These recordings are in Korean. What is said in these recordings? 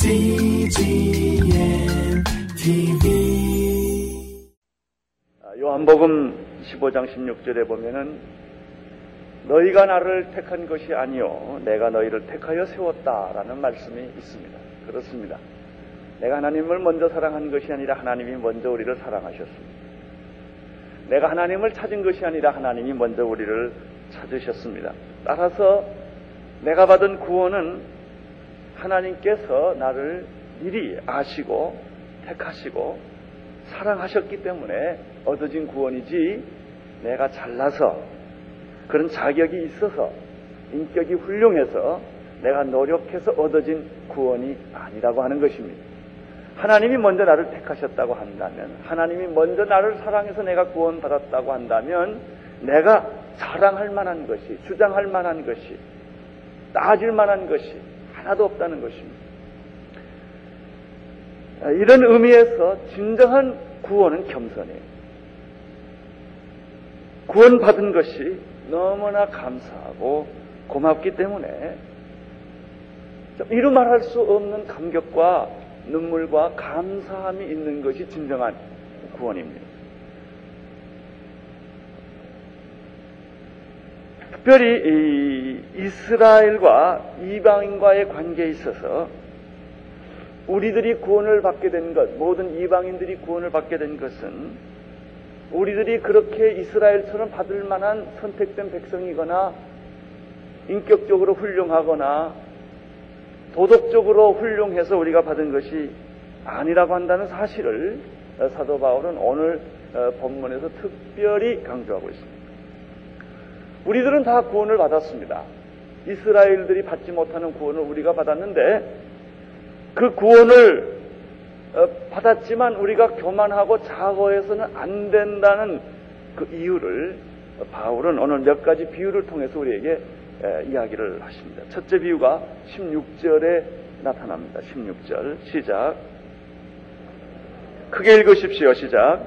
CGM TV 요한복음 15장 16절에 보면은 너희가 나를 택한 것이 아니요 내가 너희를 택하여 세웠다라는 말씀이 있습니다. 그렇습니다. 내가 하나님을 먼저 사랑한 것이 아니라 하나님이 먼저 우리를 사랑하셨습니다. 내가 하나님을 찾은 것이 아니라 하나님이 먼저 우리를 찾으셨습니다. 따라서 내가 받은 구원은 하나님께서 나를 미리 아시고 택하시고 사랑하셨기 때문에 얻어진 구원이지 내가 잘나서 그런 자격이 있어서 인격이 훌륭해서 내가 노력해서 얻어진 구원이 아니라고 하는 것입니다. 하나님이 먼저 나를 택하셨다고 한다면, 하나님이 먼저 나를 사랑해서 내가 구원받았다고 한다면, 내가 자랑할 만한 것이, 주장할 만한 것이, 따질 만한 것이 하나도 없다는 것입니다. 이런 의미에서 진정한 구원은 겸손이에요. 구원받은 것이 너무나 감사하고 고맙기 때문에 이루 말할 수 없는 감격과 눈물과 감사함이 있는 것이 진정한 구원입니다. 특별히 이스라엘과 이방인과의 관계에 있어서 우리들이 구원을 받게 된 것, 모든 이방인들이 구원을 받게 된 것은 우리들이 그렇게 이스라엘처럼 받을 만한 선택된 백성이거나 인격적으로 훌륭하거나 도덕적으로 훌륭해서 우리가 받은 것이 아니라고 한다는 사실을 사도 바울은 오늘 본문에서 특별히 강조하고 있습니다. 우리들은 다 구원을 받았습니다. 이스라엘들이 받지 못하는 구원을 우리가 받았는데 그 구원을 받았지만 우리가 교만하고 자고해서는 안 된다는 그 이유를 바울은 오늘 몇 가지 비유를 통해서 우리에게 이야기를 하십니다. 첫째 비유가 16절에 나타납니다. 16절 시작. 크게 읽으십시오. 시작.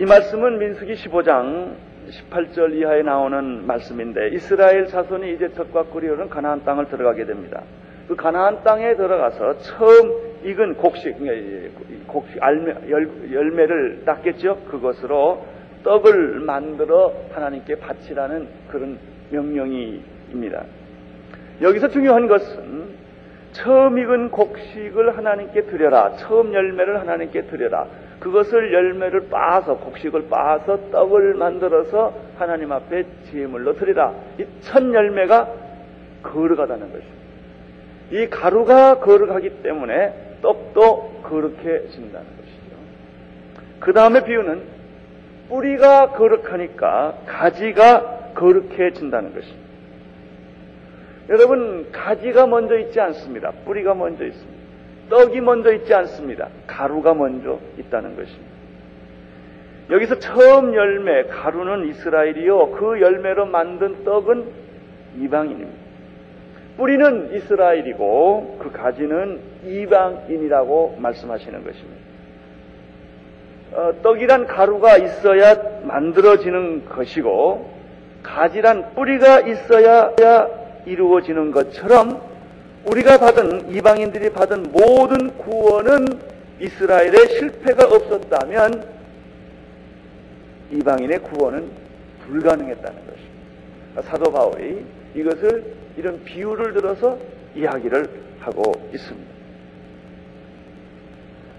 이 말씀은 민수기 15장 18절 이하에 나오는 말씀인데 이스라엘 자손이 이제 적과 꿀이 는 가나안 땅을 들어가게 됩니다. 그 가나안 땅에 들어가서 처음 익은 곡식, 곡식 알매, 열, 매를 땄겠죠. 그것으로 떡을 만들어 하나님께 바치라는 그런 명령이입니다. 여기서 중요한 것은 처음 익은 곡식을 하나님께 드려라. 처음 열매를 하나님께 드려라. 그것을 열매를 빻아서 곡식을 빻아서 떡을 만들어서 하나님 앞에 제물로 드리라. 이 첫 열매가 거룩하다는 것입니다. 이 가루가 거룩하기 때문에 떡도 거룩해진다는 것이죠. 그 다음에 비유는 뿌리가 거룩하니까 가지가 거룩해진다는 것입니다. 여러분, 가지가 먼저 있지 않습니다. 뿌리가 먼저 있습니다. 떡이 먼저 있지 않습니다. 가루가 먼저 있다는 것입니다. 여기서 처음 열매, 가루는 이스라엘이요. 그 열매로 만든 떡은 이방인입니다. 뿌리는 이스라엘이고 그 가지는 이방인이라고 말씀하시는 것입니다. 어, 떡이란 가루가 있어야 만들어지는 것이고 가지란 뿌리가 있어야 이루어지는 것처럼 우리가 받은 이방인들이 받은 모든 구원은 이스라엘의 실패가 없었다면 이방인의 구원은 불가능했다는 것입니다. 사도 바울이 이것을 이런 비유를 들어서 이야기를 하고 있습니다.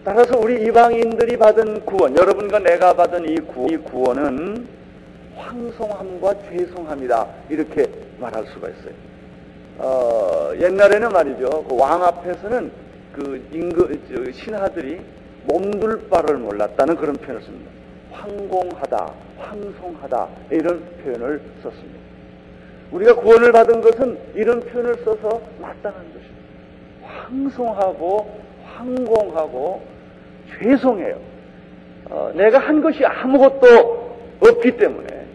따라서 우리 이방인들이 받은 구원, 여러분과 내가 받은 이, 구, 이 구원은 황송함과 죄송함이다. 이렇게 말할 수가 있어요. 어, 옛날에는 말이죠. 그 왕 앞에서는 그 임금, 신하들이 몸둘 바를 몰랐다는 그런 표현을 씁니다. 황공하다, 황송하다, 이런 표현을 썼습니다. 우리가 구원을 받은 것은 이런 표현을 써서 마땅한 것입니다. 황송하고 황공하고 죄송해요. 어, 내가 한 것이 아무것도 없기 때문에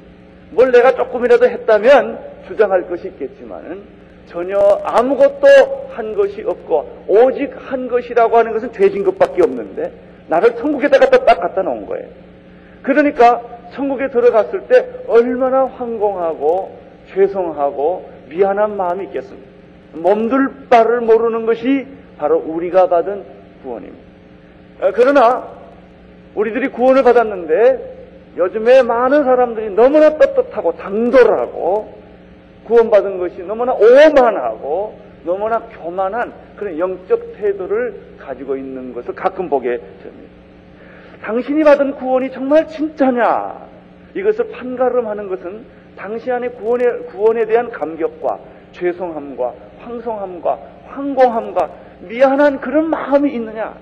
뭘 내가 조금이라도 했다면 주장할 것이 있겠지만은 전혀 아무것도 한 것이 없고 오직 한 것이라고 하는 것은 죄진 것밖에 없는데 나를 천국에다 갖다 딱 갖다 놓은 거예요. 그러니까 천국에 들어갔을 때 얼마나 황공하고 죄송하고 미안한 마음이 있겠습니까? 몸둘 바를 모르는 것이 바로 우리가 받은 구원입니다. 어, 그러나 우리들이 구원을 받았는데 요즘에 많은 사람들이 너무나 떳떳하고 당돌하고 구원받은 것이 너무나 오만하고 너무나 교만한 그런 영적 태도를 가지고 있는 것을 가끔 보게 됩니다. 당신이 받은 구원이 정말 진짜냐? 이것을 판가름하는 것은 당시 안에 구원에, 구원에 대한 감격과 죄송함과 황송함과 황공함과 미안한 그런 마음이 있느냐?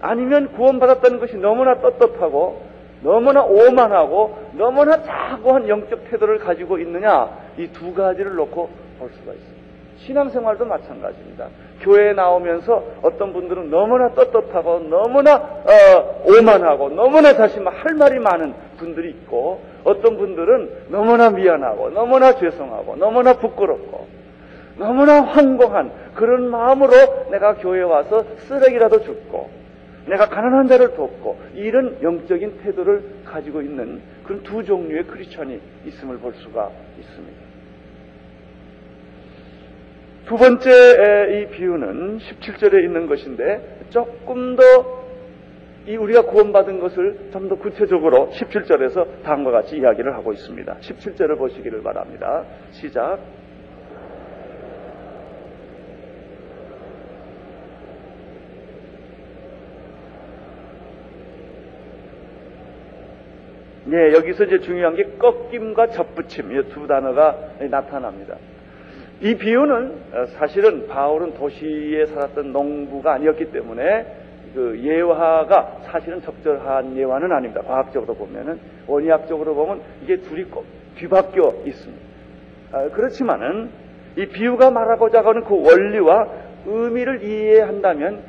아니면 구원받았다는 것이 너무나 떳떳하고 너무나 오만하고 너무나 자고한 영적 태도를 가지고 있느냐? 이 두 가지를 놓고 볼 수가 있습니다. 신앙생활도 마찬가지입니다. 교회에 나오면서 어떤 분들은 너무나 떳떳하고 너무나 어, 오만하고 너무나 자신 할 말이 많은 분들이 있고 어떤 분들은 너무나 미안하고 너무나 죄송하고 너무나 부끄럽고 너무나 황공한 그런 마음으로 내가 교회에 와서 쓰레기라도 줍고 내가 가난한 자를 돕고 이런 영적인 태도를 가지고 있는 그런 두 종류의 크리스천이 있음을 볼 수가 있습니다. 두 번째 이 비유는 17절에 있는 것인데 조금 더 이 우리가 구원받은 것을 좀 더 구체적으로 17절에서 다음과 같이 이야기를 하고 있습니다. 17절을 보시기를 바랍니다. 시작. 네, 여기서 이제 중요한 게 꺾임과 접붙임, 이 두 단어가 나타납니다. 이 비유는 어, 사실은 바울은 도시에 살았던 농부가 아니었기 때문에 그 예화가 사실은 적절한 예화는 아닙니다. 과학적으로 보면은 원의학적으로 보면 이게 둘이 꼭 뒤바뀌어 있습니다. 아, 그렇지만은 이 비유가 말하고자 하는 그 원리와 의미를 이해한다면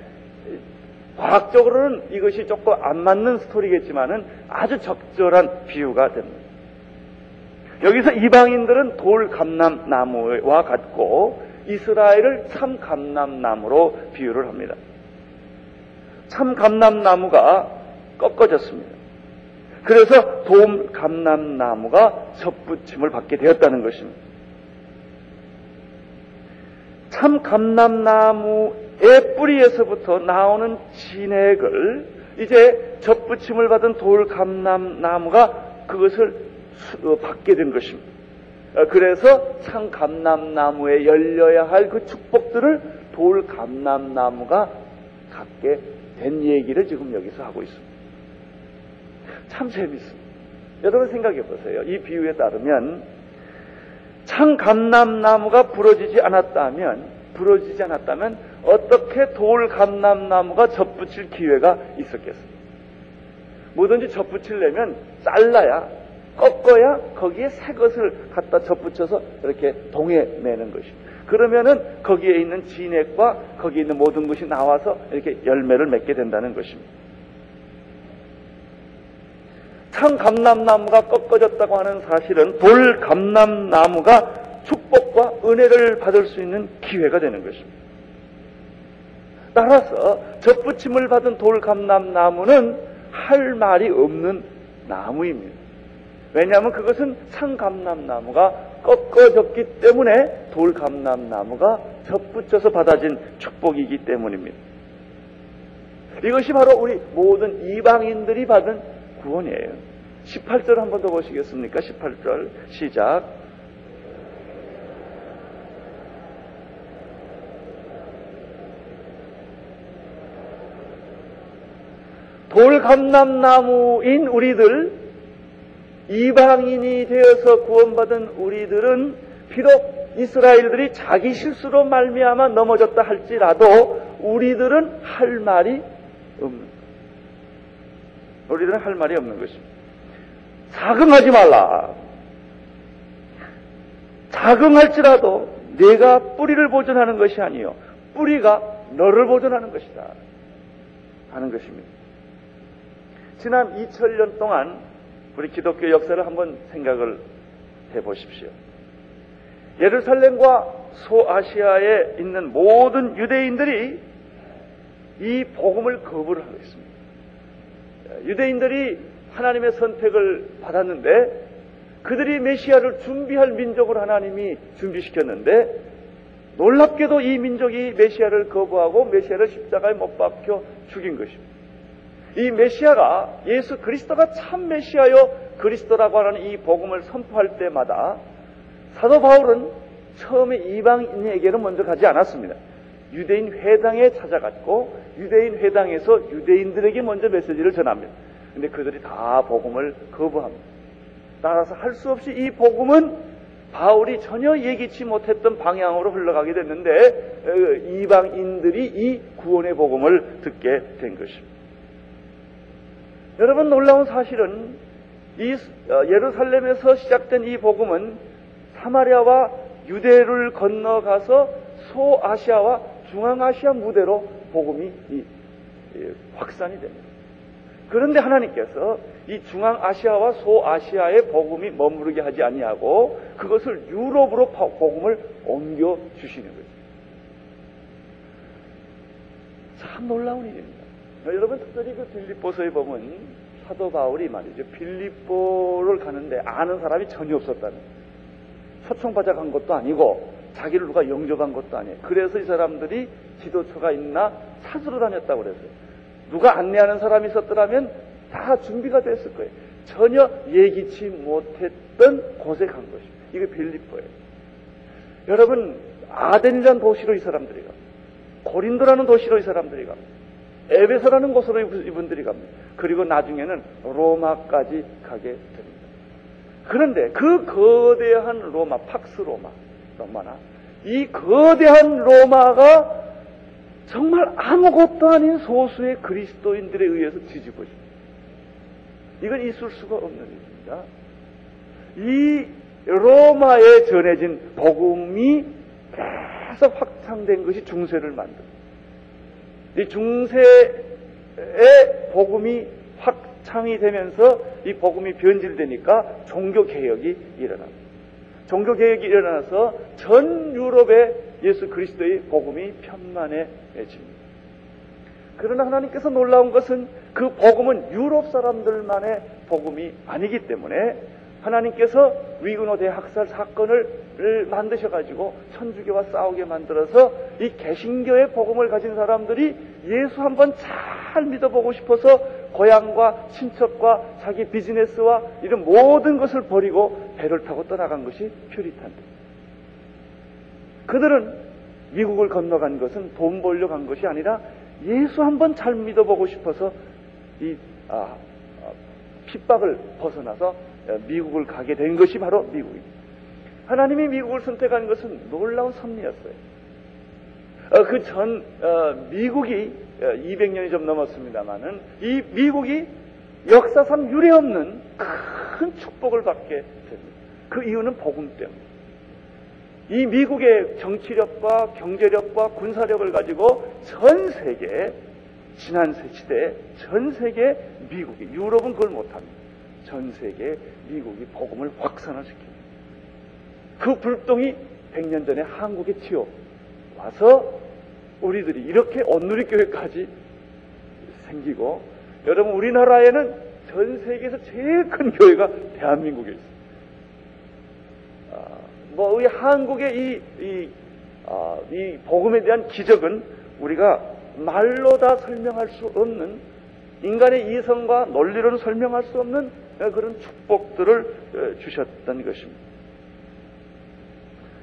과학적으로는 이것이 조금 안 맞는 스토리겠지만은 아주 적절한 비유가 됩니다. 여기서 이방인들은 돌 감람나무와 같고 이스라엘을 참 감람나무로 비유를 합니다. 참 감람나무가 꺾어졌습니다. 그래서 돔 감람나무가 접붙임을 받게 되었다는 것입니다. 참 감람나무 의 뿌리에서부터 나오는 진액을 이제 접붙임을 받은 돌 감람나무가 그것을 어, 받게 된 것입니다. 어, 그래서 참 감람나무에 열려야 할 그 축복들을 돌 감람나무가 갖게 된 얘기를 지금 여기서 하고 있습니다. 참 재밌습니다. 여러분 생각해 보세요. 이 비유에 따르면 참 감람나무가 부러지지 않았다면 부러지지 않았다면 어떻게 돌 감람나무가 접붙일 기회가 있었겠습니까? 뭐든지 접붙이려면 잘라야 꺾어야 거기에 새 것을 갖다 접붙여서 이렇게 동해 매는 것입니다. 그러면은 거기에 있는 진액과 거기에 있는 모든 것이 나와서 이렇게 열매를 맺게 된다는 것입니다. 참 감람나무가 꺾어졌다고 하는 사실은 돌 감람나무가 축복과 은혜를 받을 수 있는 기회가 되는 것입니다. 따라서 접붙임을 받은 돌 감람나무는 할 말이 없는 나무입니다. 왜냐하면 그것은 상감람나무가 꺾어졌기 때문에 돌감람나무가 접붙여서 받아진 축복이기 때문입니다. 이것이 바로 우리 모든 이방인들이 받은 구원이에요. 18절 한 번 더 보시겠습니까? 18절 시작. 돌감람나무인 우리들 이방인이 되어서 구원받은 우리들은 비록 이스라엘들이 자기 실수로 말미암아 넘어졌다 할지라도 우리들은 할 말이 없는 우리들은 할 말이 없는 것입니다. 자긍하지 말라. 자긍할지라도 내가 뿌리를 보존하는 것이 아니요 뿌리가 너를 보존하는 것이다 하는 것입니다. 지난 2000년 동안 우리 기독교 역사를 한번 생각을 해 보십시오. 예루살렘과 소아시아에 있는 모든 유대인들이 이 복음을 거부를 하고 있습니다. 유대인들이 하나님의 선택을 받았는데 그들이 메시아를 준비할 민족을 하나님이 준비시켰는데 놀랍게도 이 민족이 메시아를 거부하고 메시아를 십자가에 못 박혀 죽인 것입니다. 이 메시아가 예수 그리스도가 참 메시아요 그리스도라고 하는 이 복음을 선포할 때마다 사도 바울은 처음에 이방인에게는 먼저 가지 않았습니다. 유대인 회당에 찾아갔고 유대인 회당에서 유대인들에게 먼저 메시지를 전합니다. 근데 그들이 다 복음을 거부합니다. 따라서 할 수 없이 이 복음은 바울이 전혀 예기치 못했던 방향으로 흘러가게 됐는데 어, 이방인들이 이 구원의 복음을 듣게 된 것입니다. 여러분 놀라운 사실은 이 어, 예루살렘에서 시작된 이 복음은 사마리아와 유대를 건너가서 소아시아와 중앙아시아 무대로 복음이 확산이 됩니다. 그런데 하나님께서 이 중앙아시아와 소아시아의 복음이 머무르게 하지 아니하고 그것을 유럽으로 복음을 옮겨 주시는 거죠. 참 놀라운 일입니다. 여러분 특별히 그 빌립보서에 보면 사도 바울이 말이죠. 빌립보를 가는데 아는 사람이 전혀 없었다는 초청받아 간 것도 아니고 자기를 누가 영접한 것도 아니에요. 그래서 이 사람들이 지도처가 있나 찾으러 다녔다고 그랬어요. 누가 안내하는 사람이 있었더라면 다 준비가 됐을 거예요. 전혀 예기치 못했던 곳에 간 것입니다. 이게 빌립보예요. 여러분 아덴이라는 도시로 이 사람들이 가 고린도라는 도시로 이 사람들이 가 에베소라는 곳으로 이분들이 갑니다. 그리고 나중에는 로마까지 가게 됩니다. 그런데 그 거대한 로마, 팍스 로마, 로마나 이 거대한 로마가 정말 아무것도 아닌 소수의 그리스도인들에 의해서 뒤집어집니다. 이건 있을 수가 없는 일입니다. 이 로마에 전해진 복음이 계속 확장된 것이 중세를 만듭니다. 이 중세의 복음이 확창이 되면서 이 복음이 변질되니까 종교 개혁이 일어납니다. 종교 개혁이 일어나서 전 유럽에 예수 그리스도의 복음이 편만해집니다. 그러나 하나님께서 놀라운 것은 그 복음은 유럽 사람들만의 복음이 아니기 때문에 하나님께서 위근호 대학살 사건을 만드셔가지고 천주교와 싸우게 만들어서 이 개신교의 복음을 가진 사람들이 예수 한번 잘 믿어보고 싶어서 고향과 친척과 자기 비즈니스와 이런 모든 것을 버리고 배를 타고 떠나간 것이 퓨리탄들. 그들은 미국을 건너간 것은 돈 벌려 간 것이 아니라 예수 한번 잘 믿어보고 싶어서 이 아, 아, 핍박을 벗어나서 미국을 가게 된 것이 바로 미국입니다. 하나님이 미국을 선택한 것은 놀라운 섭리였어요. 어, 그전 어, 미국이 200년이 어, 좀 넘었습니다만은 이 미국이 역사상 유례없는 큰 축복을 받게 됩니다. 그 이유는 복음 때문에. 이 미국의 정치력과 경제력과 군사력을 가지고 전 세계 지난 시대에 전 세계 미국이 유럽은 그걸 못합니다. 전 세계 미국이 복음을 확산을 시킵니다. 그 불똥이 100년 전에 한국에 튀어 와서 우리들이 이렇게 온누리교회까지 생기고 여러분 우리나라에는 전 세계에서 제일 큰 교회가 대한민국에 있습니다. 아, 뭐이 한국의 이, 이, 아, 이 복음에 대한 기적은 우리가 말로 다 설명할 수 없는 인간의 이성과 논리로는 설명할 수 없는 그런 축복들을 어, 주셨던 것입니다.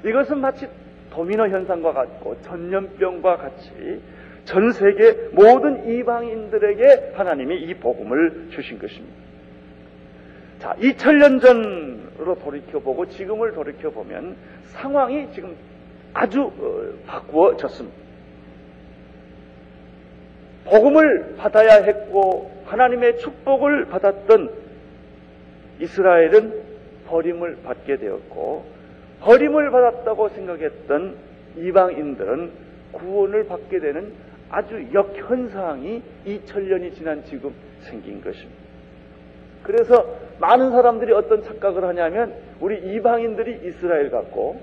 이것은 마치 도미노 현상과 같고 전염병과 같이 전 세계 모든 이방인들에게 하나님이 이 복음을 주신 것입니다. 자, 2000년 전으로 돌이켜보고 지금을 돌이켜보면 상황이 지금 아주 어, 바꾸어졌습니다. 복음을 받아야 했고 하나님의 축복을 받았던 이스라엘은 버림을 받게 되었고 버림을 받았다고 생각했던 이방인들은 구원을 받게 되는 아주 역현상이 2000년이 지난 지금 생긴 것입니다. 그래서 많은 사람들이 어떤 착각을 하냐면 우리 이방인들이 이스라엘 같고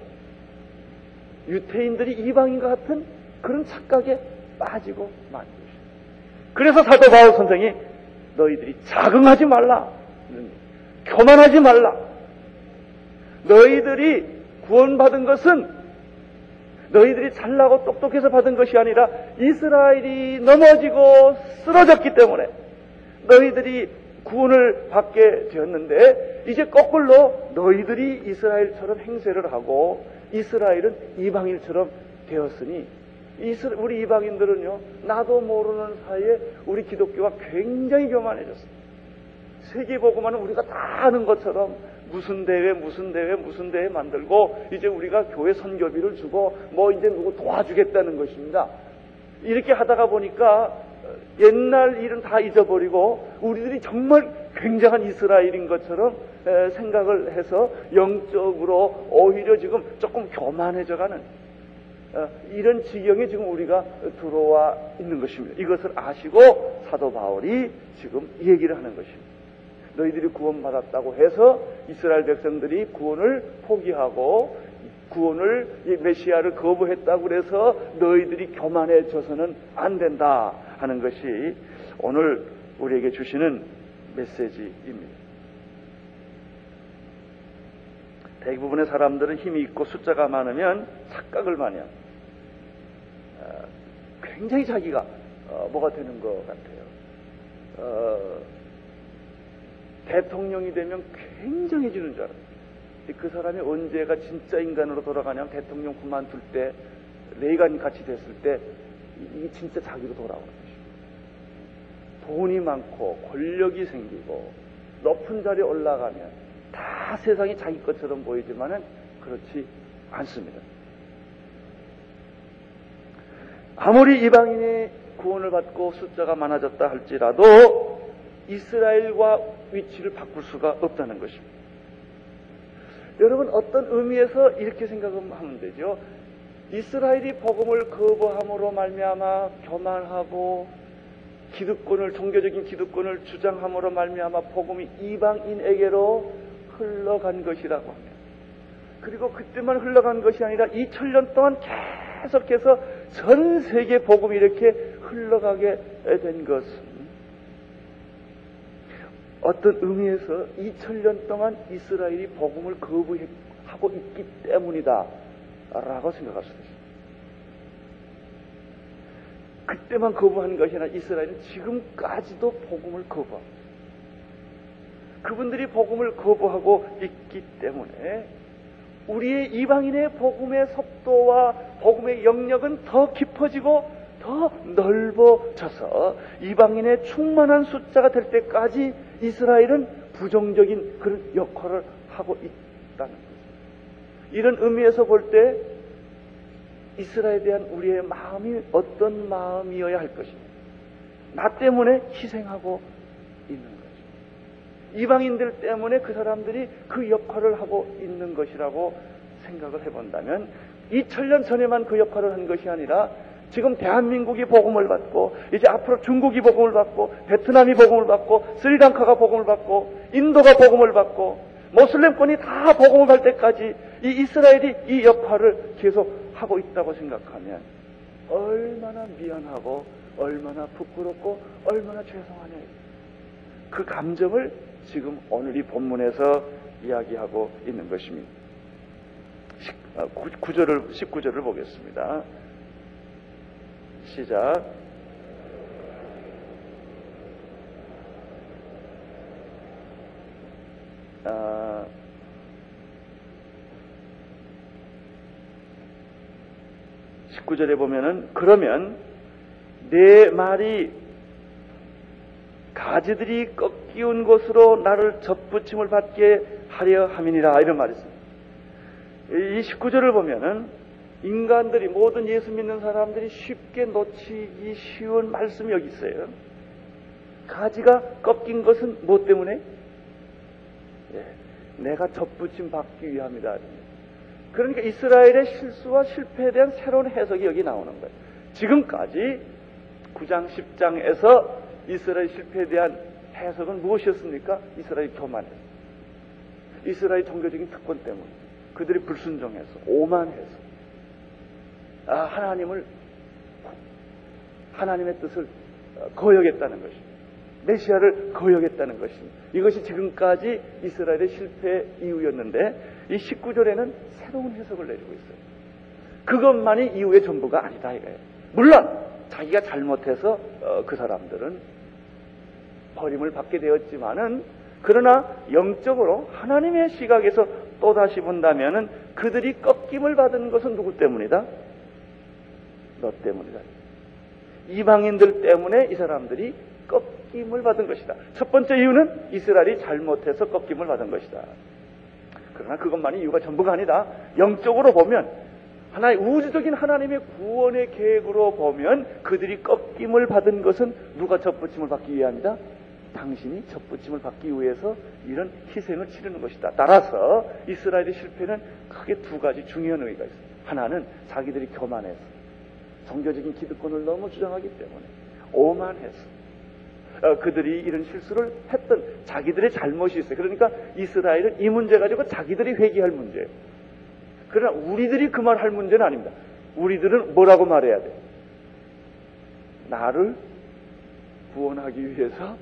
유태인들이 이방인과 같은 그런 착각에 빠지고 만 것입니다. 그래서 사도 바울 선생이 너희들이 자긍하지 말라. 교만하지 말라. 너희들이 구원 받은 것은 너희들이 잘나고 똑똑해서 받은 것이 아니라 이스라엘이 넘어지고 쓰러졌기 때문에 너희들이 구원을 받게 되었는데 이제 거꾸로 너희들이 이스라엘처럼 행세를 하고 이스라엘은 이방인처럼 되었으니 우리 이방인들은요 나도 모르는 사이에 우리 기독교가 굉장히 교만해졌습니다. 세계보고만은 우리가 다 아는 것처럼 무슨 대회 무슨 대회 무슨 대회 만들고 이제 우리가 교회 선교비를 주고 뭐 이제 누구 도와주겠다는 것입니다. 이렇게 하다가 보니까 옛날 일은 다 잊어버리고 우리들이 정말 굉장한 이스라엘인 것처럼 생각을 해서 영적으로 오히려 지금 조금 교만해져가는 어, 이런 지경에 지금 우리가 들어와 있는 것입니다. 이것을 아시고 사도 바울이 지금 얘기를 하는 것입니다. 너희들이 구원받았다고 해서 이스라엘 백성들이 구원을 포기하고 구원을 메시아를 거부했다고 그래서 너희들이 교만해져서는 안 된다 하는 것이 오늘 우리에게 주시는 메시지입니다. 대부분의 사람들은 힘이 있고 숫자가 많으면 착각을 많이 합니다. 어, 굉장히 자기가 어, 뭐가 되는 것 같아요. 어, 대통령이 되면 굉장해지는 줄 알아요. 그 사람이 언제가 진짜 인간으로 돌아가냐면 대통령 그만둘 때, 레이간 같이 됐을 때, 이게 진짜 자기로 돌아오는 것이죠. 돈이 많고, 권력이 생기고, 높은 자리에 올라가면, 다 세상이 자기 것처럼 보이지만은, 그렇지 않습니다. 아무리 이방인의 구원을 받고 숫자가 많아졌다 할지라도, 이스라엘과 위치를 바꿀 수가 없다는 것입니다. 여러분 어떤 의미에서 이렇게 생각하면 되죠. 이스라엘이 복음을 거부함으로 말미암아 교만하고 기득권을 종교적인 기득권을 주장함으로 말미암아 복음이 이방인에게로 흘러간 것이라고 합니다. 그리고 그때만 흘러간 것이 아니라 2000년 동안 계속해서 전 세계 복음이 이렇게 흘러가게 된 것은 어떤 의미에서 2000년 동안 이스라엘이 복음을 거부하고 있기 때문이다. 라고 생각할 수도 있습니다. 그때만 거부한 것이 아니라 이스라엘은 지금까지도 복음을 거부하고 그분들이 복음을 거부하고 있기 때문에 우리의 이방인의 복음의 속도와 복음의 영역은 더 깊어지고 더 넓어져서 이방인의 충만한 숫자가 될 때까지 이스라엘은 부정적인 그런 역할을 하고 있다는 거죠. 이런 의미에서 볼 때 이스라엘에 대한 우리의 마음이 어떤 마음이어야 할 것입니다. 나 때문에 희생하고 있는 거죠. 이방인들 때문에 그 사람들이 그 역할을 하고 있는 것이라고 생각을 해본다면 2000년 전에만 그 역할을 한 것이 아니라 지금 대한민국이 복음을 받고 이제 앞으로 중국이 복음을 받고 베트남이 복음을 받고 스리랑카가 복음을 받고 인도가 복음을 받고 모슬렘권이 다 복음을 받을 때까지 이 이스라엘이 이 역할을 계속 하고 있다고 생각하면 얼마나 미안하고 얼마나 부끄럽고 얼마나 죄송하냐 그 감정을 지금 오늘 이 본문에서 이야기하고 있는 것입니다. 9절을, 19절을 보겠습니다. 시작. 아, (19절에) 보면은 그러면 내 말이 가지들이 꺾이운 곳으로 나를 접붙임을 받게 하려 함이니라 이런 말이 있습니다. 이 19절을 보면은 인간들이 모든 예수 믿는 사람들이 쉽게 놓치기 쉬운 말씀이 여기 있어요. 가지가 꺾인 것은 무엇 때문에? 예, 내가 접붙임 받기 위함이다. 그러니까 이스라엘의 실수와 실패에 대한 새로운 해석이 여기 나오는 거예요. 지금까지 9장, 10장에서 이스라엘 실패에 대한 해석은 무엇이었습니까? 이스라엘 교만해서. 이스라엘 종교적인 특권 때문에. 그들이 불순종해서, 오만해서. 아, 하나님을 하나님의 뜻을 어, 거역했다는 것입니다. 메시아를 거역했다는 것입니다. 이것이 지금까지 이스라엘의 실패 이유였는데 이 19절에는 새로운 해석을 내주고 있어요. 그것만이 이후의 전부가 아니다 이거예요. 물론 자기가 잘못해서 어, 그 사람들은 버림을 받게 되었지만은 그러나 영적으로 하나님의 시각에서 또 다시 본다면은 그들이 꺾임을 받은 것은 누구 때문이다? 너 때문이다. 이방인들 때문에 이 사람들이 꺾임을 받은 것이다. 첫 번째 이유는 이스라엘이 잘못해서 꺾임을 받은 것이다. 그러나 그것만이 이유가 전부가 아니다. 영적으로 보면 하나의 우주적인 하나님의 구원의 계획으로 보면 그들이 꺾임을 받은 것은 누가 접붙임을 받기 위함이다? 당신이 접붙임을 받기 위해서 이런 희생을 치르는 것이다. 따라서 이스라엘의 실패는 크게 두 가지 중요한 의미가 있습니다. 하나는 자기들이 교만해서 종교적인 기득권을 너무 주장하기 때문에 오만해서 어, 그들이 이런 실수를 했던 자기들의 잘못이 있어요. 그러니까 이스라엘은 이 문제 가지고 자기들이 회개할 문제예요. 그러나 우리들이 그 말 할 문제는 아닙니다. 우리들은 뭐라고 말해야 돼? 나를 구원하기 위해서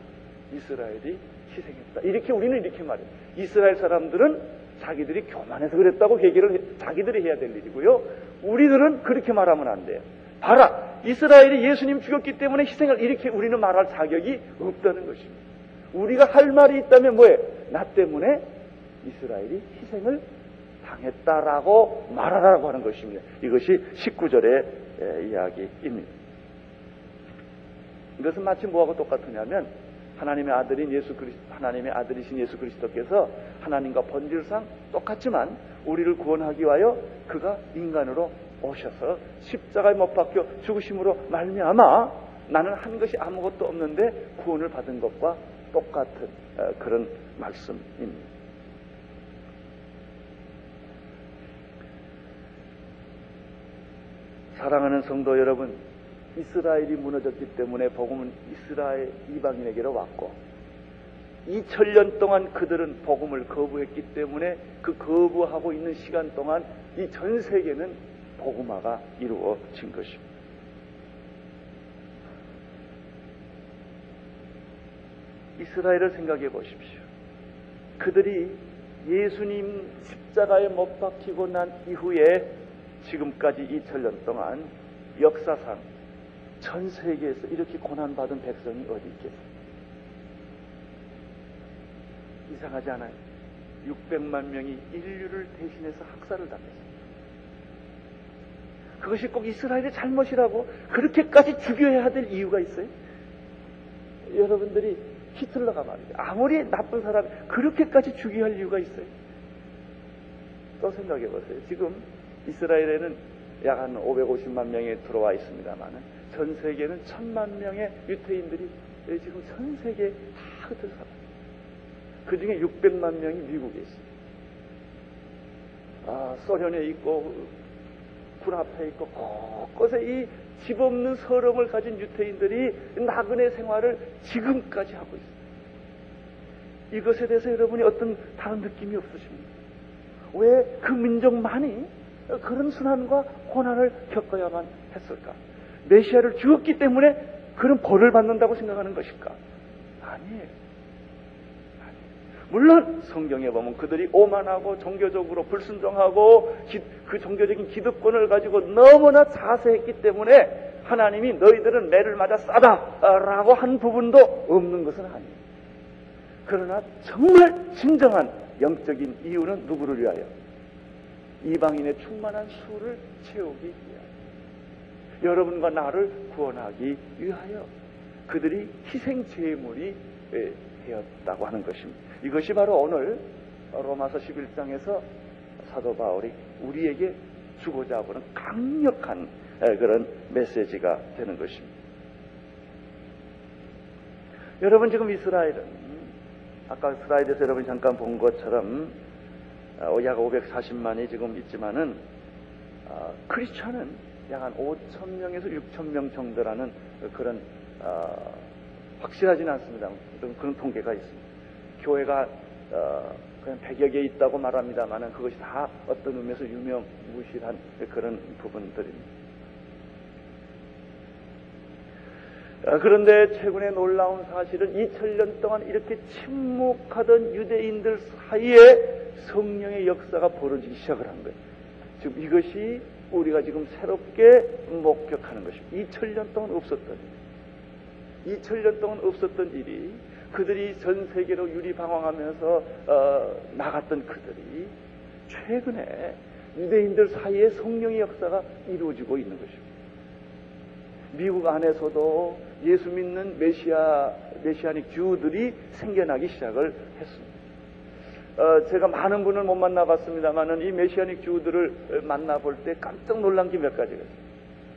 이스라엘이 희생했다. 이렇게 우리는 이렇게 말해요. 이스라엘 사람들은 자기들이 교만해서 그랬다고 회개를 해, 자기들이 해야 될 일이고요. 우리들은 그렇게 말하면 안 돼요. 봐라. 이스라엘이 예수님 죽였기 때문에 희생을 이렇게 우리는 말할 자격이 없다는 것입니다. 우리가 할 말이 있다면 뭐예요? 나 때문에 이스라엘이 희생을 당했다라고 말하라고 하는 것입니다. 이것이 19절의 이야기입니다. 이것은 마치 뭐하고 똑같으냐면 하나님의 아들인 예수 그리스 하나님의 아들이신 예수 그리스도께서 하나님과 본질상 똑같지만 우리를 구원하기 위하여 그가 인간으로 오셔서 십자가에 못 박혀 죽으심으로 말미암아 나는 한 것이 아무것도 없는데 구원을 받은 것과 똑같은 어, 그런 말씀입니다. 사랑하는 성도 여러분, 이스라엘이 무너졌기 때문에 복음은 이스라엘 이방인에게로 왔고 2000년 동안 그들은 복음을 거부했기 때문에 그 거부하고 있는 시간 동안 이 전 세계는 복음화가 이루어진 것입니다. 이스라엘을 생각해 보십시오. 그들이 예수님 십자가에 못 박히고 난 이후에 지금까지 2000년 동안 역사상 전 세계에서 이렇게 고난받은 백성이 어디 있겠어요? 이상하지 않아요? 600만 명이 인류를 대신해서 학살을 당했어요. 그것이 꼭 이스라엘의 잘못이라고 그렇게까지 죽여야 될 이유가 있어요? 여러분들이 히틀러가 말이죠. 아무리 나쁜 사람 그렇게까지 죽여야 할 이유가 있어요? 또 생각해 보세요. 지금 이스라엘에는 약 한 550만 명이 들어와 있습니다만 전 세계는 천만 명의 유태인들이 지금 전 세계에 다 흩어져 살아요. 그 중에 600만 명이 미국에 있어요. 아, 소련에 있고 군 앞에 있고 곳곳에 이 집 없는 서름을 가진 유태인들이 나그네 생활을 지금까지 하고 있어요. 이것에 대해서 여러분이 어떤 다른 느낌이 없으십니까? 왜 그 민족만이 그런 순환과 고난을 겪어야만 했을까? 메시아를 죽었기 때문에 그런 벌을 받는다고 생각하는 것일까? 아니에요. 물론 성경에 보면 그들이 오만하고 종교적으로 불순종하고 기, 그 종교적인 기득권을 가지고 너무나 자세했기 때문에 하나님이 너희들은 매를 맞아 싸다라고 한 부분도 없는 것은 아니에요. 그러나 정말 진정한 영적인 이유는 누구를 위하여? 이방인의 충만한 수를 채우기 위하여. 여러분과 나를 구원하기 위하여 그들이 희생 제물이 되었다고 하는 것입니다. 이것이 바로 오늘 로마서 11장에서 사도 바울이 우리에게 주고자 하는 강력한 그런 메시지가 되는 것입니다. 여러분 지금 이스라엘은 아까 슬라이드에서 여러분이 잠깐 본 것처럼 어, 약 540만이 지금 있지만은 어, 크리스천은 약 한 5천 명에서 6천 명 정도라는 그런 어, 확실하지는 않습니다. 그런 통계가 있습니다. 교회가 어, 그냥 100여 개 있다고 말합니다만 그것이 다 어떤 의미에서 유명 무실한 그런 부분들입니다. 어, 그런데 최근에 놀라운 사실은 2000년 동안 이렇게 침묵하던 유대인들 사이에 성령의 역사가 벌어지기 시작을 한 거예요. 지금 이것이 우리가 지금 새롭게 목격하는 것입니다. 2000년 동안 없었던 2000년 동안 없었던 일이 그들이 전 세계로 유리방황하면서 어, 나갔던 그들이 최근에 유대인들 사이에 성령의 역사가 이루어지고 있는 것입니다. 미국 안에서도 예수 믿는 메시아, 메시아닉 주들이 생겨나기 시작을 했습니다. 어, 제가 많은 분을 못 만나봤습니다만은 이 메시아닉 주들을 만나볼 때 깜짝 놀란 게 몇 가지가.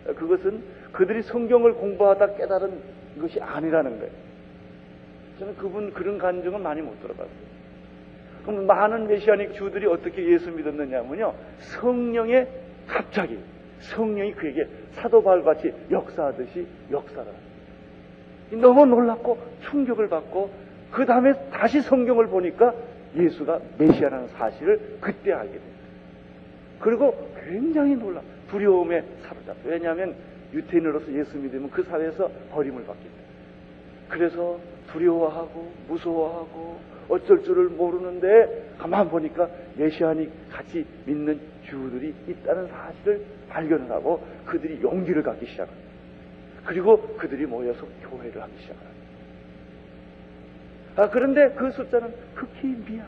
어, 그것은 그들이 성경을 공부하다 깨달은 것이 아니라는 거예요. 저는 그분 그런 간증은 많이 못 들어봤어요. 그럼 많은 메시아닉 주들이 어떻게 예수 믿었느냐면요. 성령의 갑자기 성령이 그에게 사도 바울같이 역사하듯이 역사를 너무 놀랍고 충격을 받고 그 다음에 다시 성경을 보니까 예수가 메시아라는 사실을 그때 알게 됩니다. 그리고 굉장히 놀라 두려움에 사로잡혀 왜냐하면 유태인으로서 예수 믿으면 그 사회에서 버림을 받기 때문에 그래서 두려워하고 무서워하고 어쩔 줄을 모르는데 가만 보니까 메시아니 같이 믿는 주들이 있다는 사실을 발견을 하고 그들이 용기를 갖기 시작합니다. 그리고 그들이 모여서 교회를 하기 시작합니다. 아, 그런데 그 숫자는 극히 미약.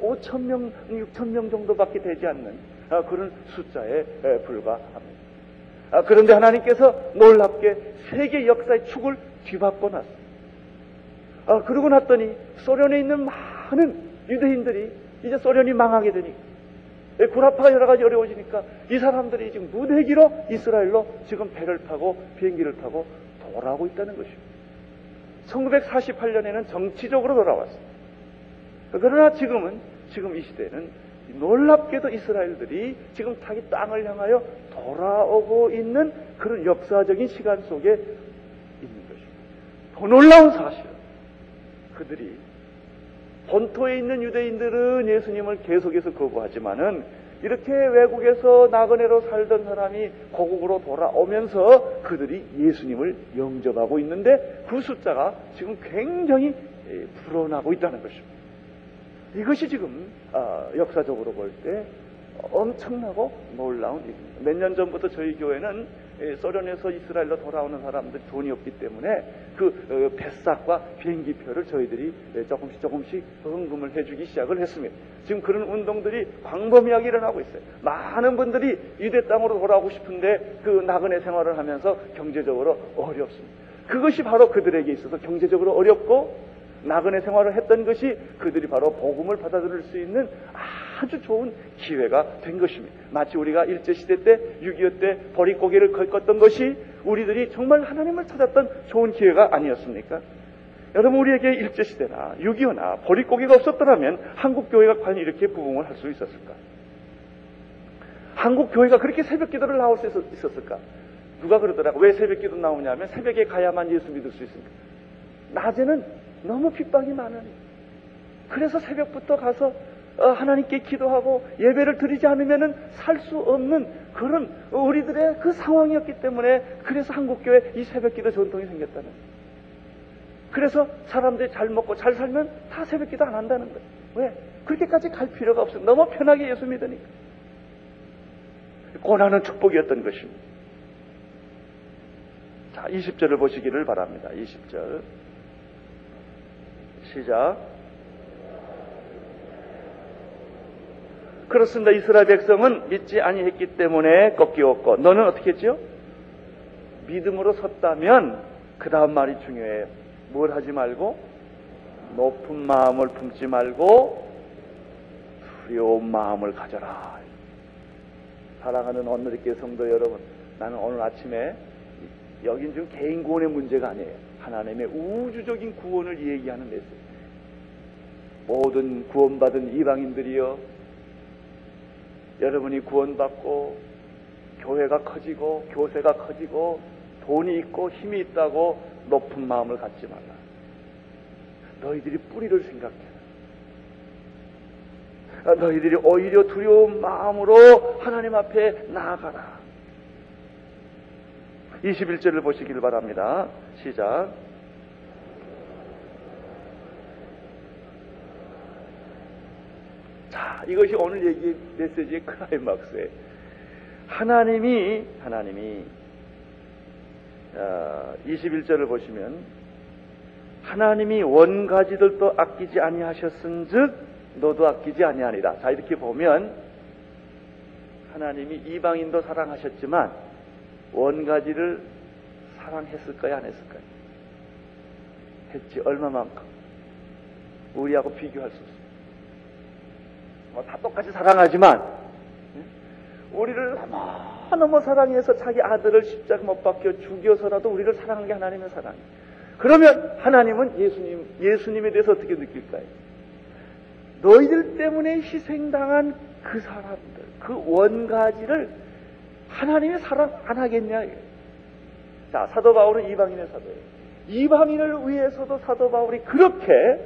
5천 명, 6천 명 정도밖에 되지 않는 아, 그런 숫자에 불과합니다. 아, 그런데 하나님께서 놀랍게 세계 역사의 축을 뒤바꿔 놨습니다. 아, 그러고 났더니 소련에 있는 많은 유대인들이 이제 소련이 망하게 되니까 예, 구라파가 여러 가지 어려워지니까 이 사람들이 지금 무대기로 이스라엘로 지금 배를 타고 비행기를 타고 돌아오고 있다는 것입니다. 1948년에는 정치적으로 돌아왔습니다. 그러나 지금은 지금 이 시대는 놀랍게도 이스라엘들이 지금 자기 땅을 향하여 돌아오고 있는 그런 역사적인 시간 속에. 더 놀라운 사실은 그들이 본토에 있는 유대인들은 예수님을 계속해서 거부하지만은 이렇게 외국에서 나그네로 살던 사람이 고국으로 돌아오면서 그들이 예수님을 영접하고 있는데 그 숫자가 지금 굉장히 불어나고 있다는 것입니다. 이것이 지금 아, 역사적으로 볼 때 엄청나고 놀라운 일입니다. 몇 년 전부터 저희 교회는 소련에서 이스라엘로 돌아오는 사람들이 돈이 없기 때문에 그 어, 뱃삭과 비행기표를 저희들이 조금씩 조금씩 헌금을 해주기 시작을 했습니다. 지금 그런 운동들이 광범위하게 일어나고 있어요. 많은 분들이 유대 땅으로 돌아오고 싶은데 그 나그네 생활을 하면서 경제적으로 어렵습니다. 그것이 바로 그들에게 있어서 경제적으로 어렵고 나그네 생활을 했던 것이 그들이 바로 복음을 받아들일 수 있는 아주 좋은 기회가 된 것입니다. 마치 우리가 일제시대 때, 6.25때 보릿고개를 걷었던 것이 우리들이 정말 하나님을 찾았던 좋은 기회가 아니었습니까? 여러분, 우리에게 일제시대나 6.25나 보릿고개가 없었더라면 한국교회가 과연 이렇게 부흥을 할 수 있었을까? 한국교회가 그렇게 새벽 기도를 나올 수 있었을까? 누가 그러더라고. 왜 새벽 기도 나오냐면 새벽에 가야만 예수 믿을 수 있습니다. 낮에는 너무 핍박이 많으니. 그래서 새벽부터 가서 어, 하나님께 기도하고 예배를 드리지 않으면 살수 없는 그런 우리들의 그 상황이었기 때문에 그래서 한국교회 이 새벽 기도 전통이 생겼다는 거예요. 그래서 사람들이 잘 먹고 잘 살면 다 새벽 기도 안 한다는 거예요. 왜? 그렇게까지 갈 필요가 없어요. 너무 편하게 예수 믿으니까. 고난은 축복이었던 것입니다. 자, 20절을 보시기를 바랍니다. 20절. 시작. 그렇습니다. 이스라엘 백성은 믿지 아니했기 때문에 꺾이었고 너는 어떻게 했죠? 믿음으로 섰다면 그 다음 말이 중요해요. 뭘 하지 말고 높은 마음을 품지 말고 두려운 마음을 가져라. 사랑하는 오늘의 성도 여러분, 나는 오늘 아침에 여긴 지금 개인 구원의 문제가 아니에요. 하나님의 우주적인 구원을 얘기하는 메시지. 모든 구원받은 이방인들이여 여러분이 구원받고 교회가 커지고 교세가 커지고 돈이 있고 힘이 있다고 높은 마음을 갖지 말라. 너희들이 뿌리를 생각해라. 너희들이 오히려 두려운 마음으로 하나님 앞에 나아가라. 21절을 보시길 바랍니다. 시작. 자, 이것이 오늘 얘기 메시지의 클라이막스에 하나님이 하나님이 어, 21절을 보시면 하나님이 원가지들도 아끼지 아니하셨은즉 너도 아끼지 아니하니라. 자 이렇게 보면 하나님이 이방인도 사랑하셨지만 원가지를 사랑했을까요 안 했을까요? 했지 얼마만큼 우리하고 비교할 수 없어요. 뭐 다 똑같이 사랑하지만 우리를 너무너무 사랑해서 자기 아들을 십자가 못 박혀 죽여서라도 우리를 사랑한 게 하나님의 사랑이에요. 그러면 하나님은 예수님, 예수님에 대해서 어떻게 느낄까요? 너희들 때문에 희생당한 그 사람들, 그 원가지를 하나님이 사랑 안 하겠냐? 자, 사도 바울은 이방인의 사도예요. 이방인을 위해서도 사도 바울이 그렇게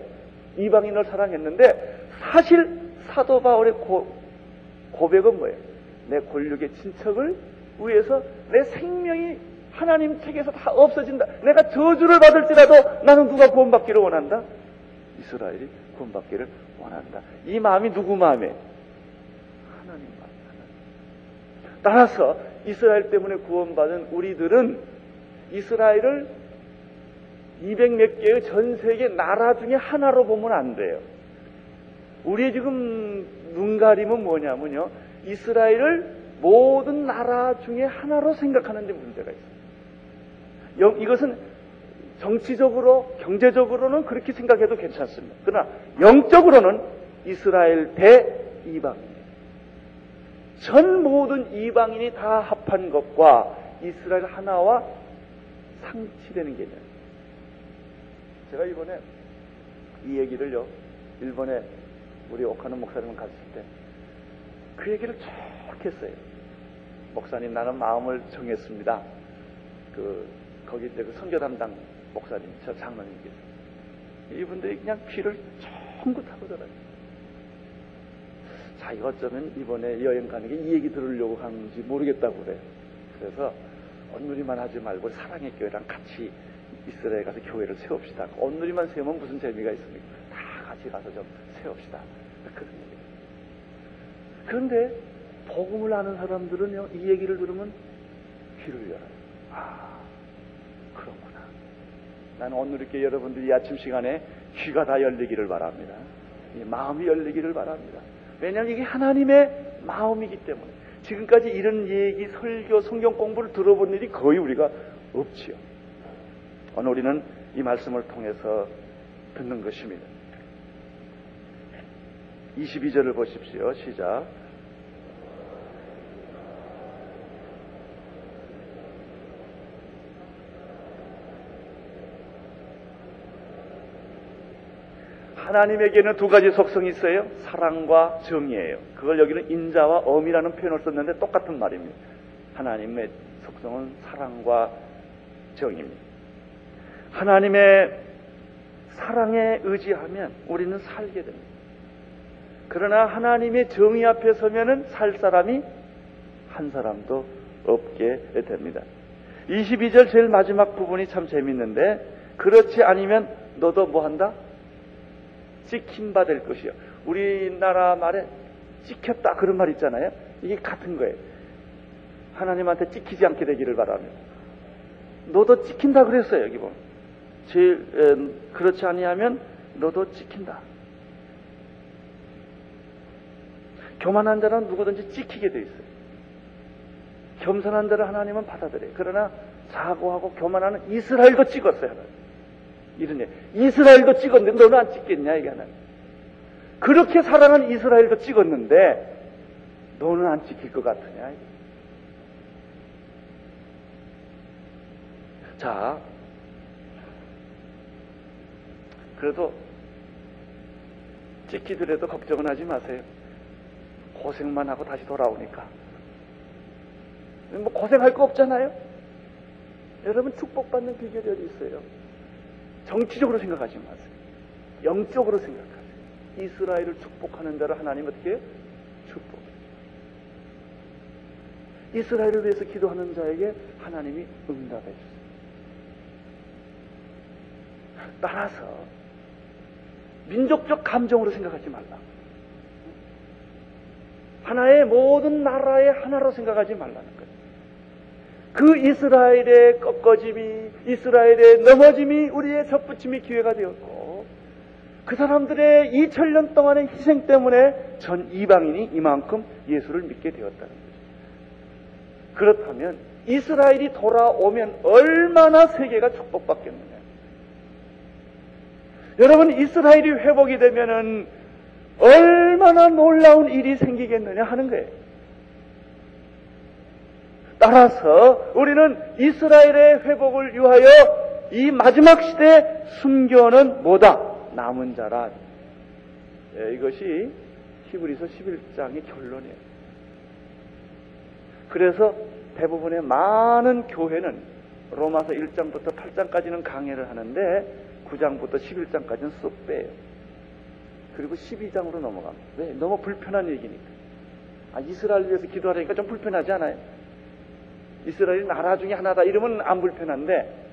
이방인을 사랑했는데 사실 사도 바울의 고, 고백은 뭐예요? 내 권력의 친척을 위해서 내 생명이 하나님 책에서 다 없어진다. 내가 저주를 받을지라도 나는 누가 구원받기를 원한다? 이스라엘이 구원받기를 원한다. 이 마음이 누구 마음에? 하나님 마음. 하나님. 따라서 이스라엘 때문에 구원받은 우리들은 이스라엘을 200몇 개의 전 세계 나라 중에 하나로 보면 안 돼요. 우리의 지금 눈가림은 뭐냐면요. 이스라엘을 모든 나라 중에 하나로 생각하는 데 문제가 있어요. 이것은 정치적으로, 경제적으로는 그렇게 생각해도 괜찮습니다. 그러나 영적으로는 이스라엘 대 이방인. 전 모든 이방인이 다 합한 것과 이스라엘 하나와 상치되는 개념. 제가 이번에 이 얘기를요, 일본에 우리 옥하는 목사님 갔을 때 그 얘기를 쭉 했어요. 목사님 나는 마음을 정했습니다. 그 거기 이제 그 선교 담당 목사님 저 장로님께서 이분들이 그냥 귀를 쫑긋 하고 들어요. 자 이거 어쩌면 이번에 여행 가는 게 이 얘기 들으려고 하는지 모르겠다고 그래. 그래서 온누리만 하지 말고 사랑의 교회랑 같이 이스라엘 가서 교회를 세웁시다. 온누리만 세우면 무슨 재미가 있습니까? 다 같이 가서 좀 세웁시다. 그런 얘기. 그런데 복음을 아는 사람들은요, 이 얘기를 들으면 귀를 열어요. 아, 그렇구나. 나는 오늘 이렇게 여러분들이 아침 시간에 귀가 다 열리기를 바랍니다. 마음이 열리기를 바랍니다. 왜냐하면 이게 하나님의 마음이기 때문에. 지금까지 이런 얘기, 설교, 성경 공부를 들어본 일이 거의 우리가 없지요. 오늘 우리는 이 말씀을 통해서 듣는 것입니다. 22절을 보십시오. 시작. 하나님에게는 두 가지 속성이 있어요. 사랑과 정의예요. 그걸 여기는 인자와 엄이라는 표현을 썼는데 똑같은 말입니다. 하나님의 속성은 사랑과 정의입니다. 하나님의 사랑에 의지하면 우리는 살게 됩니다. 그러나 하나님의 정의 앞에 서면은 살 사람이 한 사람도 없게 됩니다. 22절 제일 마지막 부분이 참 재밌는데 그렇지 아니면 너도 뭐 한다? 찍힌 바될 것이요. 우리나라 말에 찍혔다 그런 말 있잖아요. 이게 같은 거예요. 하나님한테 찍히지 않게 되기를 바라며. 너도 찍힌다 그랬어요. 여기 보면. 제일 에, 그렇지 아니하면 너도 찍힌다. 교만한 자는 누구든지 찍히게 돼 있어요. 겸손한 자를 하나님은 받아들여요. 그러나 사고하고 교만하는 이스라엘도 찍었어요. 하나님. 얘 이스라엘도 찍었는데 너는 안 찍겠냐 하나님. 그렇게 사랑한 이스라엘도 찍었는데 너는 안 찍힐 것 같으냐. 자, 그래도 찍히더라도 걱정은 하지 마세요. 고생만 하고 다시 돌아오니까. 뭐 고생할 거 없잖아요? 여러분 축복받는 비결이 어디 있어요? 정치적으로 생각하지 마세요. 영적으로 생각하세요. 이스라엘을 축복하는 자를 하나님 어떻게 해요? 축복. 이스라엘을 위해서 기도하는 자에게 하나님이 응답해 주세요. 따라서 민족적 감정으로 생각하지 말라. 하나의 모든 나라의 하나로 생각하지 거예요. 그 이스라엘의 꺾어짐이, 이스라엘의 넘어짐이 우리의 접붙임이 기회가 되었고, 그 사람들의 2000년 동안의 희생 때문에 전 이방인이 이만큼 예수를 믿게 되었다는 거죠. 그렇다면 이스라엘이 돌아오면 얼마나 세계가 축복받겠느냐. 여러분, 이스라엘이 회복이 되면은 얼마나 놀라운 일이 생기겠느냐 하는 거예요. 따라서 우리는 이스라엘의 회복을 위하여 이 마지막 시대 순교는 뭐다? 남은 자라. 예, 이것이 히브리서 11장의 결론이에요. 그래서 대부분의 많은 교회는 로마서 1장부터 8장까지는 강해를 하는데 9장부터 11장까지는 쏙 빼요. 그리고 12장으로 넘어갑니다. 왜? 너무 불편한 얘기니까. 아, 이스라엘 위해서 기도하려니까 좀 불편하지 않아요? 이스라엘이 나라 중에 하나다 이러면 안 불편한데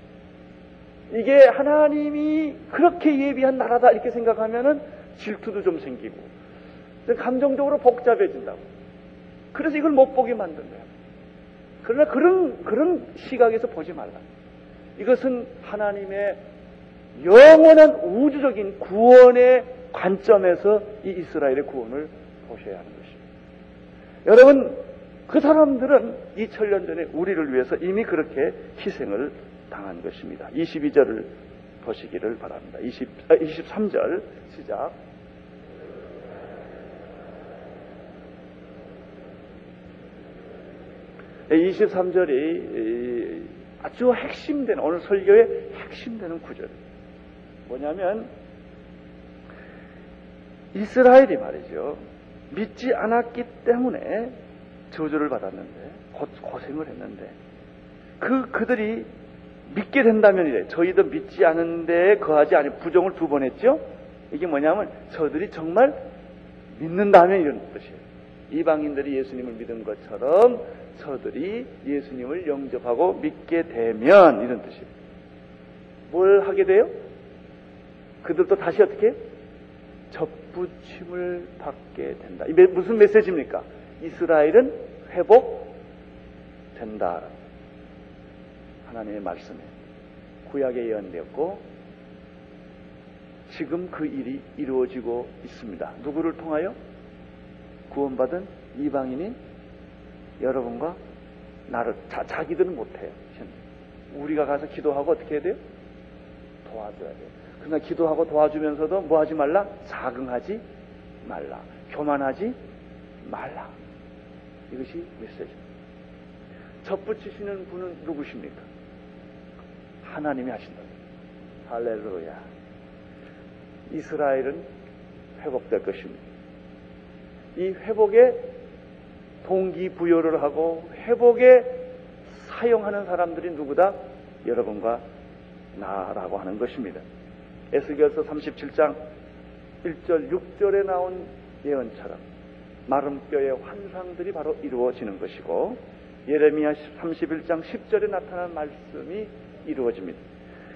이게 하나님이 그렇게 예비한 나라다 이렇게 생각하면은 질투도 좀 생기고 감정적으로 복잡해진다고. 그래서 이걸 못 보게 만든 거야. 그러나 그런 그런 시각에서 보지 말라. 이것은 하나님의 영원한 우주적인 구원의 관점에서 이 이스라엘의 구원을 보셔야 하는 것입니다. 여러분, 그 사람들은 2000년 전에 우리를 위해서 이미 그렇게 희생을 당한 것입니다. 22절을 보시기를 바랍니다. 20, 아, 23절 시작. 네, 23절이 아주 핵심되는 오늘 설교의 핵심되는 구절. 뭐냐면 이스라엘이 말이죠. 믿지 않았기 때문에 저주를 받았는데 고생을 했는데 그 그들이 믿게 된다면 이래. 저희도 믿지 않은데 거하지 않은 부정을 두 번 했죠. 이게 뭐냐면 저들이 정말 믿는다면 이런 뜻이에요. 이방인들이 예수님을 믿은 것처럼 저들이 예수님을 영접하고 믿게 되면 이런 뜻이에요. 뭘 하게 돼요? 그들도 다시 어떻게? 접붙임을 받게 된다. 이 무슨 메시지입니까? 이스라엘은 회복된다. 하나님의 말씀에 구약에 예언되었고 지금 그 일이 이루어지고 있습니다. 누구를 통하여? 구원받은 이방인이 여러분과 나를 자, 자기들은 못해요. 우리가 가서 기도하고 어떻게 해야 돼요? 도와줘야 돼요. 그러나 기도하고 도와주면서도 뭐 하지 말라? 자긍하지 말라. 교만하지 말라. 이것이 메시지입니다. 접붙이시는 분은 누구십니까? 하나님이 하신다. 할렐루야. 이스라엘은 회복될 것입니다. 이 회복에 동기부여를 하고 회복에 사용하는 사람들이 누구다? 여러분과 나라고 하는 것입니다. 에스겔서 37장 1절 6절에 나온 예언처럼 마른 뼈의 환상들이 바로 이루어지는 것이고 예레미야 31장 10절에 나타난 말씀이 이루어집니다.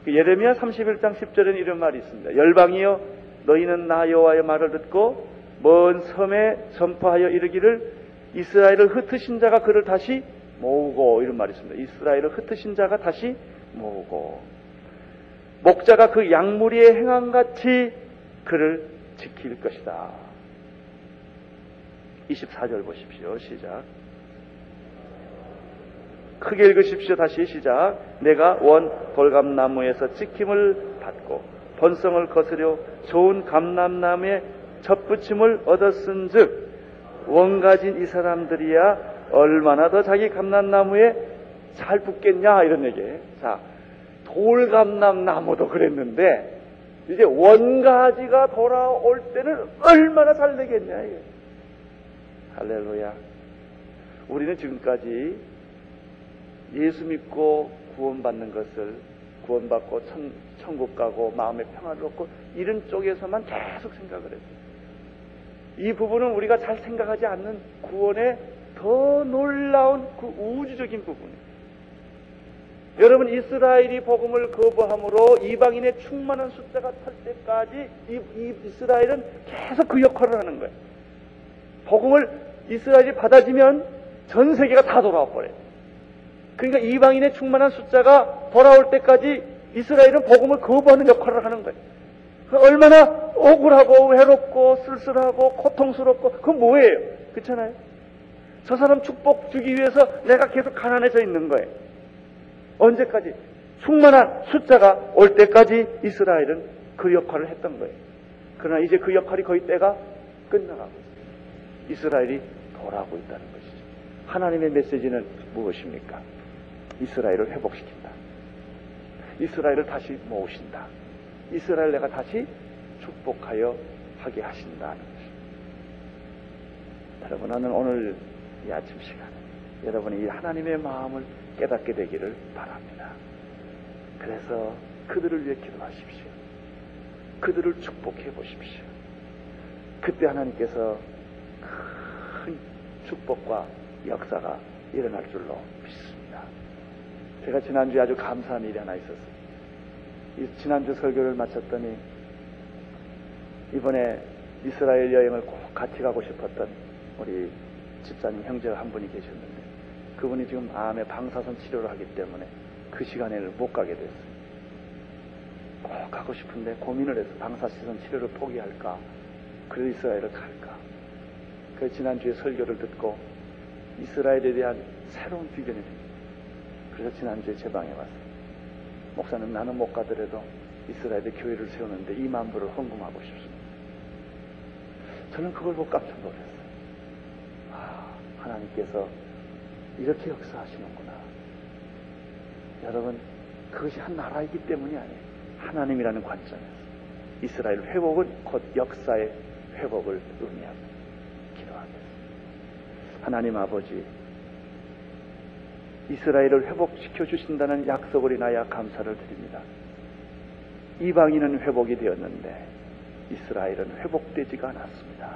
그 예레미야 31장 10절에는 이런 말이 있습니다. 열방이여 너희는 나 여호와의 말을 듣고 먼 섬에 전파하여 이르기를 이스라엘을 흩으신 자가 그를 다시 모으고 이런 말이 있습니다. 이스라엘을 흩으신 자가 다시 모으고 목자가 그 양무리에 행함같이 그를 지킬 것이다. 24절 보십시오. 시작. 크게 읽으십시오. 다시 시작. 내가 원 돌감나무에서 찍힘을 받고 번성을 거스려 좋은 감람나무에 접붙임을 얻었은 즉 원가진 이 사람들이야 얼마나 더 자기 감람나무에 잘 붙겠냐 이런 얘기예요. 자, 돌감람나무도 그랬는데 이제 원가지가 돌아올 때는 얼마나 잘 되겠냐 이게. 할렐루야. 우리는 지금까지 예수 믿고 구원받는 것을 구원받고 천, 천국 가고 마음의 평화를 얻고 이런 쪽에서만 계속 생각을 했어요. 이 부분은 우리가 잘 생각하지 않는 구원의 더 놀라운 그 우주적인 부분이에요. 여러분 이스라엘이 복음을 거부함으로 이방인의 충만한 숫자가 탈 때까지 이, 이 이스라엘은 계속 그 역할을 하는 거예요. 복음을 이스라엘이 받아지면 전 세계가 다 돌아와 버려요. 그러니까 이방인의 충만한 숫자가 돌아올 때까지 이스라엘은 복음을 거부하는 역할을 하는 거예요. 얼마나 억울하고 외롭고 쓸쓸하고 고통스럽고 그건 뭐예요? 그렇잖아요? 저 사람 축복 주기 위해서 내가 계속 가난해져 있는 거예요. 언제까지? 충만한 숫자가 올 때까지 이스라엘은 그 역할을 했던 거예요. 그러나 이제 그 역할이 거의 때가 끝나가고 있어요. 이스라엘이 돌아오고 있다는 것이죠. 하나님의 메시지는 무엇입니까? 이스라엘을 회복시킨다. 이스라엘을 다시 모으신다. 이스라엘 내가 다시 축복하여 하게 하신다는 것입니다. 여러분, 나는 오늘 이 아침 시간에 여러분이 이 하나님의 마음을 깨닫게 되기를 바랍니다. 그래서 그들을 위해 기도하십시오. 그들을 축복해 보십시오. 그때 하나님께서 큰 축복과 역사가 일어날 줄로 믿습니다. 제가 지난주에 아주 감사한 일이 하나 있었어요. 지난주 설교를 마쳤더니 이번에 이스라엘 여행을 꼭 같이 가고 싶었던 우리 집사님 형제가 한 분이 계셨는데 그분이 지금 암에 방사선 치료를 하기 때문에 그 시간에는 못 가게 됐어요. 꼭 가고 싶은데 고민을 해서 방사선 치료를 포기할까, 그 이스라엘을 갈까. 그 지난주에 설교를 듣고 이스라엘에 대한 새로운 비전이 됩니다. 그래서 지난주에 제 방에 왔어요. 목사님 나는 못 가더라도 이스라엘에 교회를 세우는데 2만 불을 헌금하고 싶습니다. 저는 그걸 보고 깜짝 놀랐어요. 아, 하나님께서 이렇게 역사하시는구나. 여러분, 그것이 한 나라이기 때문이 아니에요. 하나님이라는 관점에서. 이스라엘 회복은 곧 역사의 회복을 의미합니다. 하나님 아버지, 이스라엘을 회복시켜 주신다는 약속을 인하여 감사를 드립니다. 이방인은 회복이 되었는데 이스라엘은 회복되지가 않았습니다.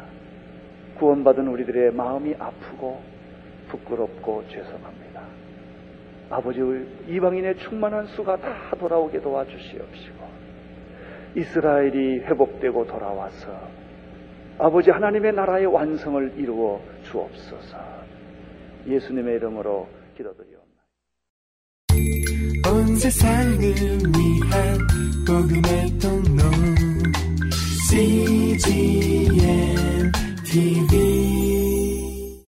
구원받은 우리들의 마음이 아프고 부끄럽고 죄송합니다. 아버지 이방인의 충만한 수가 다 돌아오게 도와주시옵시고 이스라엘이 회복되고 돌아와서 아버지 하나님의 나라의 완성을 이루어 주옵소서 예수님의 이름으로 기도드리옵니다.